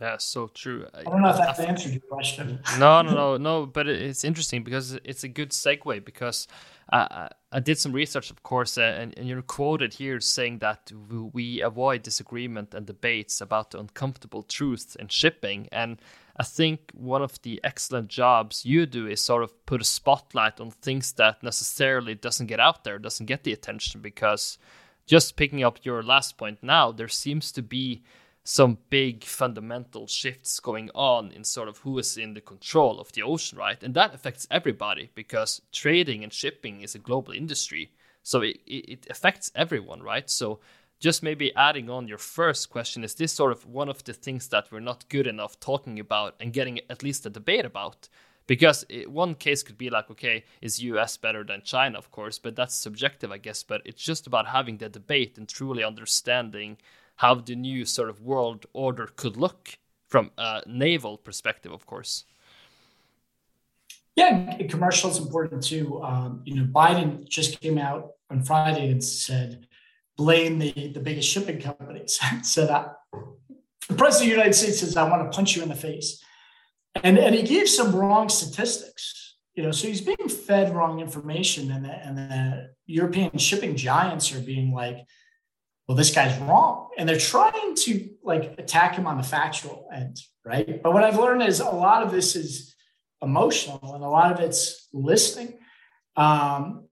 yeah, so true. I don't know if that answered your question. No, no, no, no. But it's interesting because it's a good segue because I, I did some research, of course, and, and you're quoted here saying that we avoid disagreement and debates about the uncomfortable truths in shipping. And I think one of the excellent jobs you do is sort of put a spotlight on things that necessarily doesn't get out there, doesn't get the attention. Because just picking up your last point now, there seems to be some big fundamental shifts going on in sort of who is in the control of the ocean, right? And that affects everybody because trading and shipping is a global industry. So it, it affects everyone, right? So just maybe adding on your first question, is this sort of one of the things that we're not good enough talking about and getting at least a debate about? Because it, one case could be like, okay, is US better than China, of course, but that's subjective, I guess. But it's just about having the debate and truly understanding how the new sort of world order could look from a naval perspective, of course. Yeah, commercial is important too. Um, you know, Biden just came out on Friday and said, blame the, the biggest shipping companies. said, uh, the president of the United States says, I want to punch you in the face. And, and he gave some wrong statistics. You know, so he's being fed wrong information, and the, and the European shipping giants are being like, well, this guy's wrong. And they're trying to like attack him on the factual end, right? But what I've learned is a lot of this is emotional and a lot of it's listening. Um,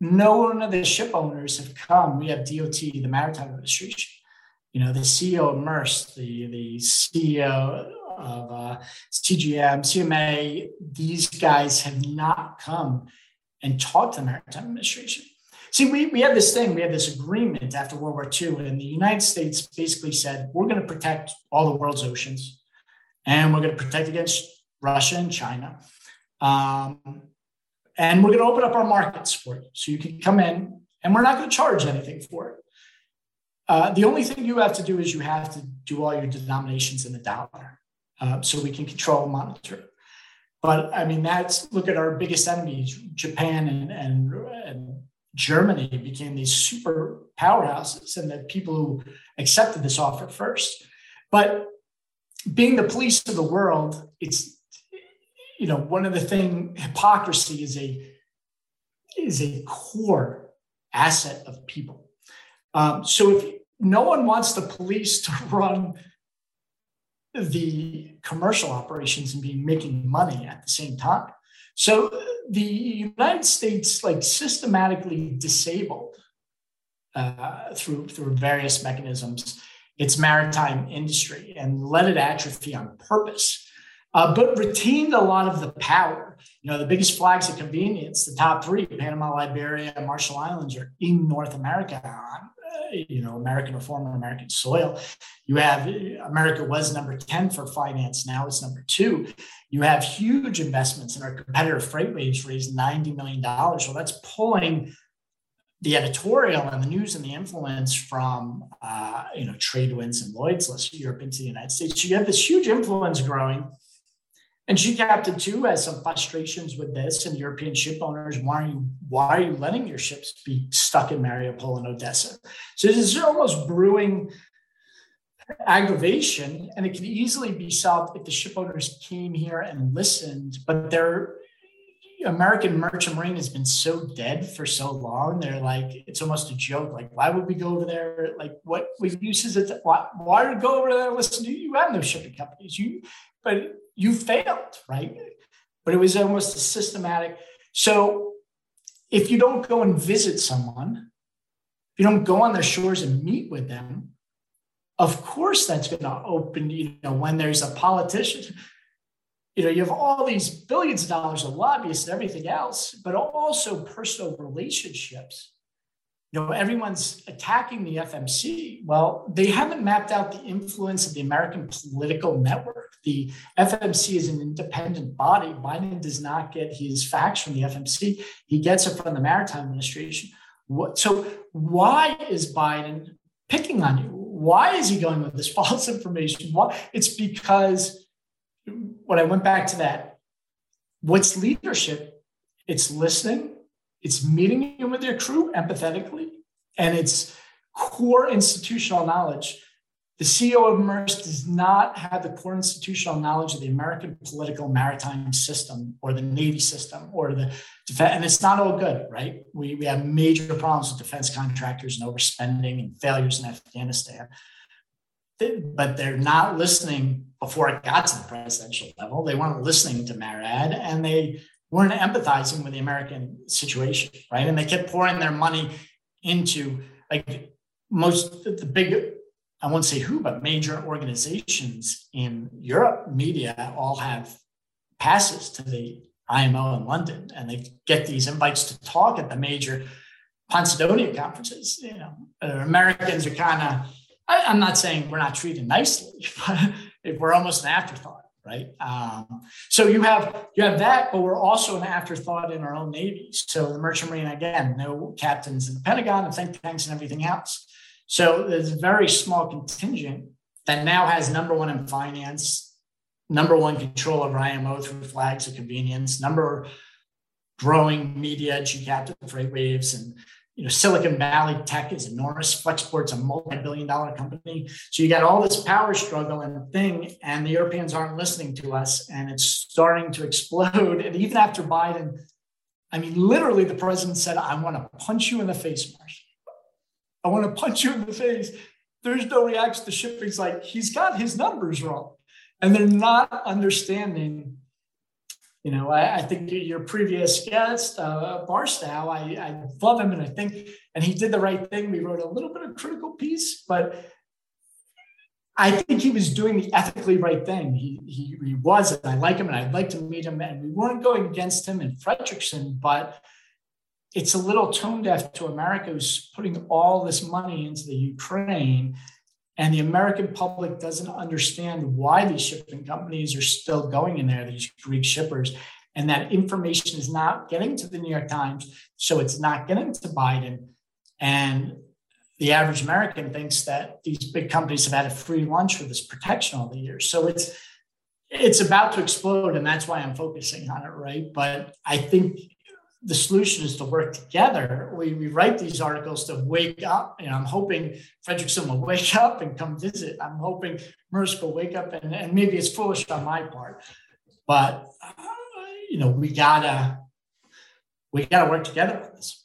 no one of the ship owners have come. We have DOT, the Maritime Administration, you know, the CEO of Maersk, the, the CEO of uh, CGM, CMA, these guys have not come and talked to the Maritime Administration see, we, we had this thing, we had this agreement after World War II, and the United States basically said, we're going to protect all the world's oceans, and we're going to protect against Russia and China. Um, and we're going to open up our markets for you. So you can come in, and we're not going to charge anything for it. Uh, the only thing you have to do is you have to do all your denominations in the dollar uh, so we can control and monitor it. But I mean, that's look at our biggest enemies, Japan and, and, and Germany became these super powerhouses, and the people who accepted this offer first. But being the police of the world, it's you know one of the thing hypocrisy is a is a core asset of people. Um, so if no one wants the police to run the commercial operations and be making money at the same time. So the United States like systematically disabled uh, through through various mechanisms its maritime industry and let it atrophy on purpose, uh, but retained a lot of the power. You know, the biggest flags of convenience, the top three, Panama, Liberia, Marshall Islands, are in North America you know, American reform on American soil. You have America was number 10 for finance. Now it's number two. You have huge investments in our competitor FreightWaves raised $90 million. So that's pulling the editorial and the news and the influence from uh, you know TradeWinds and Lloyd's list Europe into the United States. So you have this huge influence growing and gCaptain too has some frustrations with this, and European ship owners, why are you why are you letting your ships be stuck in Mariupol and Odessa? So this is almost brewing aggravation, and it can easily be solved if the ship owners came here and listened. But their American merchant marine has been so dead for so long. They're like, it's almost a joke. Like, why would we go over there? Like, what we uses it? Why, why would go over there and listen to you? You have no shipping companies. You, but you failed, right? But it was almost a systematic. So if you don't go and visit someone, if you don't go on their shores and meet with them, of course that's going to open, you know, when there's a politician, you know, you have all these billions of dollars of lobbyists and everything else, but also personal relationships you know, everyone's attacking the FMC. Well, they haven't mapped out the influence of the American political network. The FMC is an independent body. Biden does not get his facts from the FMC. He gets it from the Maritime Administration. What, so why is Biden picking on you? Why is he going with this false information? Why? It's because when I went back to that, what's leadership? It's listening, it's meeting you with your crew empathetically, and it's core institutional knowledge. The CEO of Maersk does not have the core institutional knowledge of the American political maritime system or the Navy system or the defense. And it's not all good, right? We, we have major problems with defense contractors and overspending and failures in Afghanistan. But they're not listening before it got to the presidential level. They weren't listening to MARAD and they weren't empathizing with the American situation, right? And they kept pouring their money into like most the big, I won't say who, but major organizations in Europe media all have passes to the IMO in London, and they get these invites to talk at the major Posidonia conferences. You know, uh, Americans are kind of. I'm not saying we're not treated nicely, but we're almost an afterthought right? Um, so you have you have that, but we're also an afterthought in our own navy. So the merchant marine again, no captains in the Pentagon and think tanks and everything else. So there's a very small contingent that now has number one in finance, number one control over IMO through flags of convenience, number growing media, gCaptain freight waves, and you know, Silicon Valley tech is enormous. Flexport's a multi-billion dollar company. So you got all this power struggle and thing, and the Europeans aren't listening to us, and it's starting to explode. And even after Biden, I mean, literally the president said, I want to punch you in the face, Maersk. I want to punch you in the face. There's no reaction. The shipping's like, he's got his numbers wrong. And they're not understanding you know, I, I, think your previous guest, uh, Barstow, I, I love him and I think, and he did the right thing. We wrote a little bit of critical piece, but I think he was doing the ethically right thing. He, he, he was, and I like him and I'd like to meet him. And we weren't going against him in Fredriksen, but it's a little tone deaf to America who's putting all this money into the Ukraine. And the American public doesn't understand why these shipping companies are still going in there, these Greek shippers, and that information is not getting to the New York Times. So it's not getting to Biden. And the average American thinks that these big companies have had a free lunch with this protection all the years. So it's it's about to explode, and that's why I'm focusing on it, right? But I think the solution is to work together. We, we write these articles to wake up. Know, I'm hoping Fredriksen will wake up and come visit. I'm hoping Maersk will wake up, and, and maybe it's foolish on my part, but uh, you know, we gotta we gotta work together on this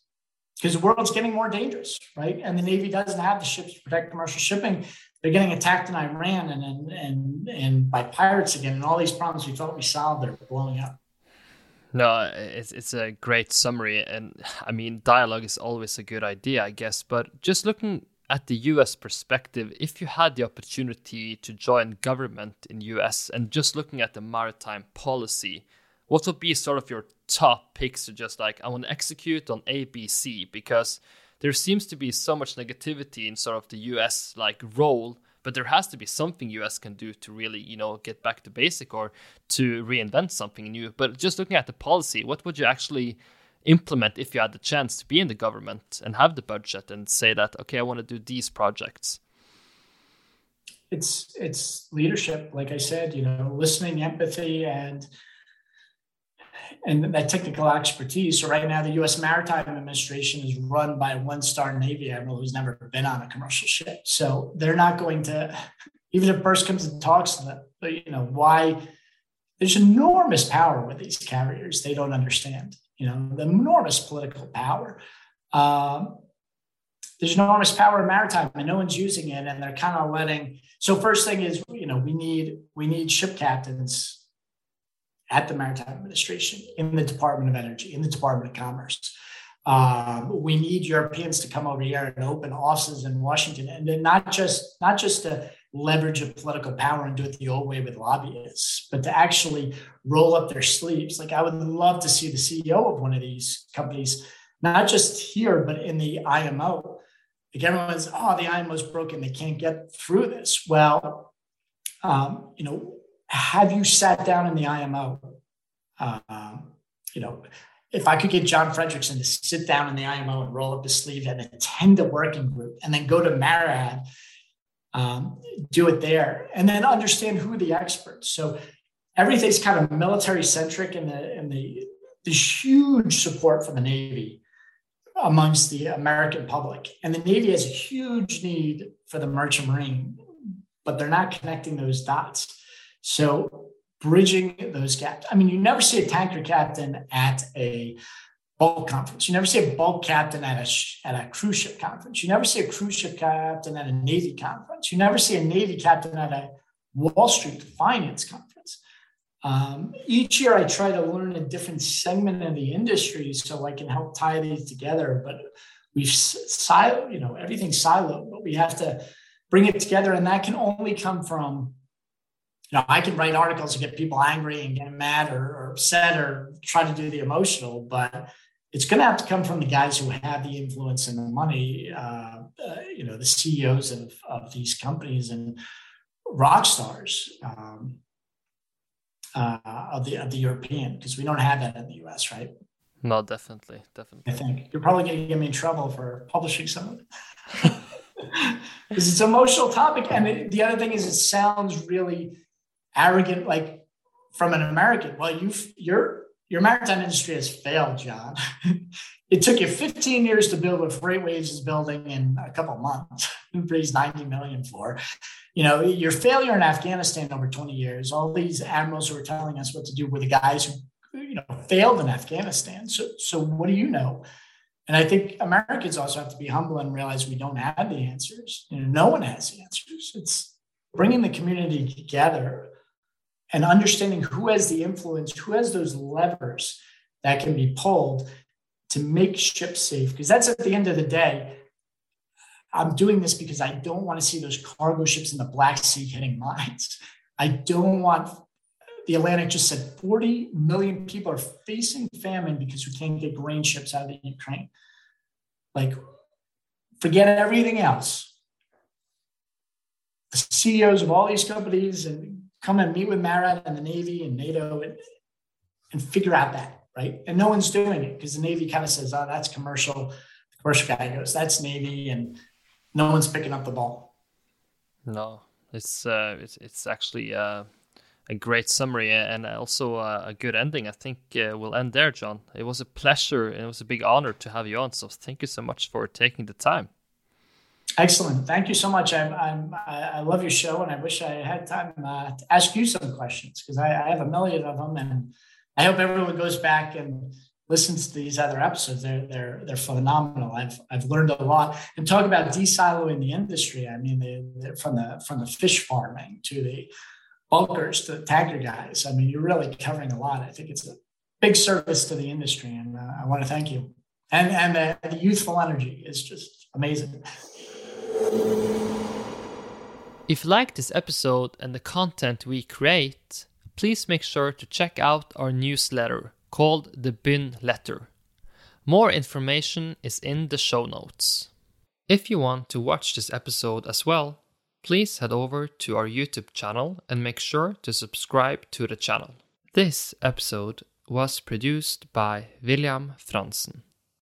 because the world's getting more dangerous, right? And the Navy doesn't have the ships to protect commercial shipping. They're getting attacked in Iran and and and, and by pirates again, and all these problems we thought we solved are blowing up. No, it's it's a great summary, and I mean, dialogue is always a good idea, I guess. But just looking at the U.S. perspective, if you had the opportunity to join government in U.S. and just looking at the maritime policy, what would be sort of your top picks to just like I want to execute on A, B, C? Because there seems to be so much negativity in sort of the U.S. like role but there has to be something us can do to really you know get back to basic or to reinvent something new. But just looking at the policy what would you actually implement if you had the chance to be in the government and have the budget and say that okay i want to do these projects it's it's leadership like i said you know listening empathy and and that technical expertise. So right now, the U.S. Maritime Administration is run by a one-star Navy admiral who's never been on a commercial ship. So they're not going to, even if Maersk comes and talks to them, but you know why? There's enormous power with these carriers. They don't understand. You know the enormous political power. Um, there's enormous power in maritime, and no one's using it, and they're kind of letting. So first thing is, you know, we need we need ship captains at the Maritime Administration, in the Department of Energy, in the Department of Commerce. Um, we need Europeans to come over here and open offices in Washington, and then not just not just to leverage a political power and do it the old way with lobbyists, but to actually roll up their sleeves. Like I would love to see the CEO of one of these companies, not just here, but in the IMO. Like everyone's, oh, the IMO is broken; they can't get through this. Well, um, you know, have you sat down in the IMO? Um, you know, if I could get John Fredriksen to sit down in the IMO and roll up his sleeve and attend a working group and then go to MARAD, um, do it there, and then understand who the experts. So everything's kind of military centric in the in the there's huge support for the Navy amongst the American public. And the Navy has a huge need for the merchant marine, but they're not connecting those dots. So bridging those gaps. I mean, you never see a tanker captain at a bulk conference. You never see a bulk captain at a at a cruise ship conference. You never see a cruise ship captain at a Navy conference. You never see a Navy captain at a Wall Street finance conference. Um, each year, I try to learn a different segment of the industry so I can help tie these together. But we've siloed, you know, everything's siloed, but we have to bring it together, and that can only come from you know, I can write articles to get people angry and get mad or, or upset or try to do the emotional, but it's going to have to come from the guys who have the influence and the money, uh, uh, you know, the CEOs of, of these companies and rock stars um, uh, of the of the European, because we don't have that in the U.S., right? No, definitely, definitely. I think you're probably going to get me in trouble for publishing some of it. because it's an emotional topic, and it, the other thing is, it sounds really arrogant, like from an American. Well, you your your maritime industry has failed, John. it took you 15 years to build what FreightWaves is building in a couple months. Raised 90 million for. You know, your failure in Afghanistan over 20 years. All these admirals who were telling us what to do were the guys who, you know, failed in Afghanistan. So, so what do you know? And I think Americans also have to be humble and realize we don't have the answers. You know, no one has the answers. It's bringing the community together and understanding who has the influence, who has those levers that can be pulled to make ships safe. Because that's at the end of the day, I'm doing this because I don't want to see those cargo ships in the Black Sea hitting mines. I don't want the Atlantic just said 40 million people are facing famine because we can't get grain ships out of the Ukraine. Like, forget everything else. The CEOs of all these companies and come and meet with MARAD and the Navy and NATO and, and figure out that, right? And no one's doing it because the Navy kind of says, oh, that's commercial. The commercial guy goes, that's Navy, and no one's picking up the ball. No, it's uh, it's it's actually uh, a great summary and also uh, a good ending. I think uh, we'll end there, John. It was a pleasure and it was a big honor to have you on. So thank you so much for taking the time. Excellent. Thank you so much. I'm, I'm, I love your show, and I wish I had time uh, to ask you some questions because I, I, have a million of them, and I hope everyone goes back and listens to these other episodes. They're they're they're phenomenal. I've I've learned a lot. And talk about desiloing the industry. I mean, they, from the from the fish farming to the bunkers to the tanker guys. I mean, you're really covering a lot. I think it's a big service to the industry, and uh, I want to thank you. And and the, the youthful energy is just amazing. If you like this episode and the content we create, please make sure to check out our newsletter called the Bin Letter. More information is in the show notes. If you want to watch this episode as well, please head over to our YouTube channel and make sure to subscribe to the channel. This episode was produced by William Franzen.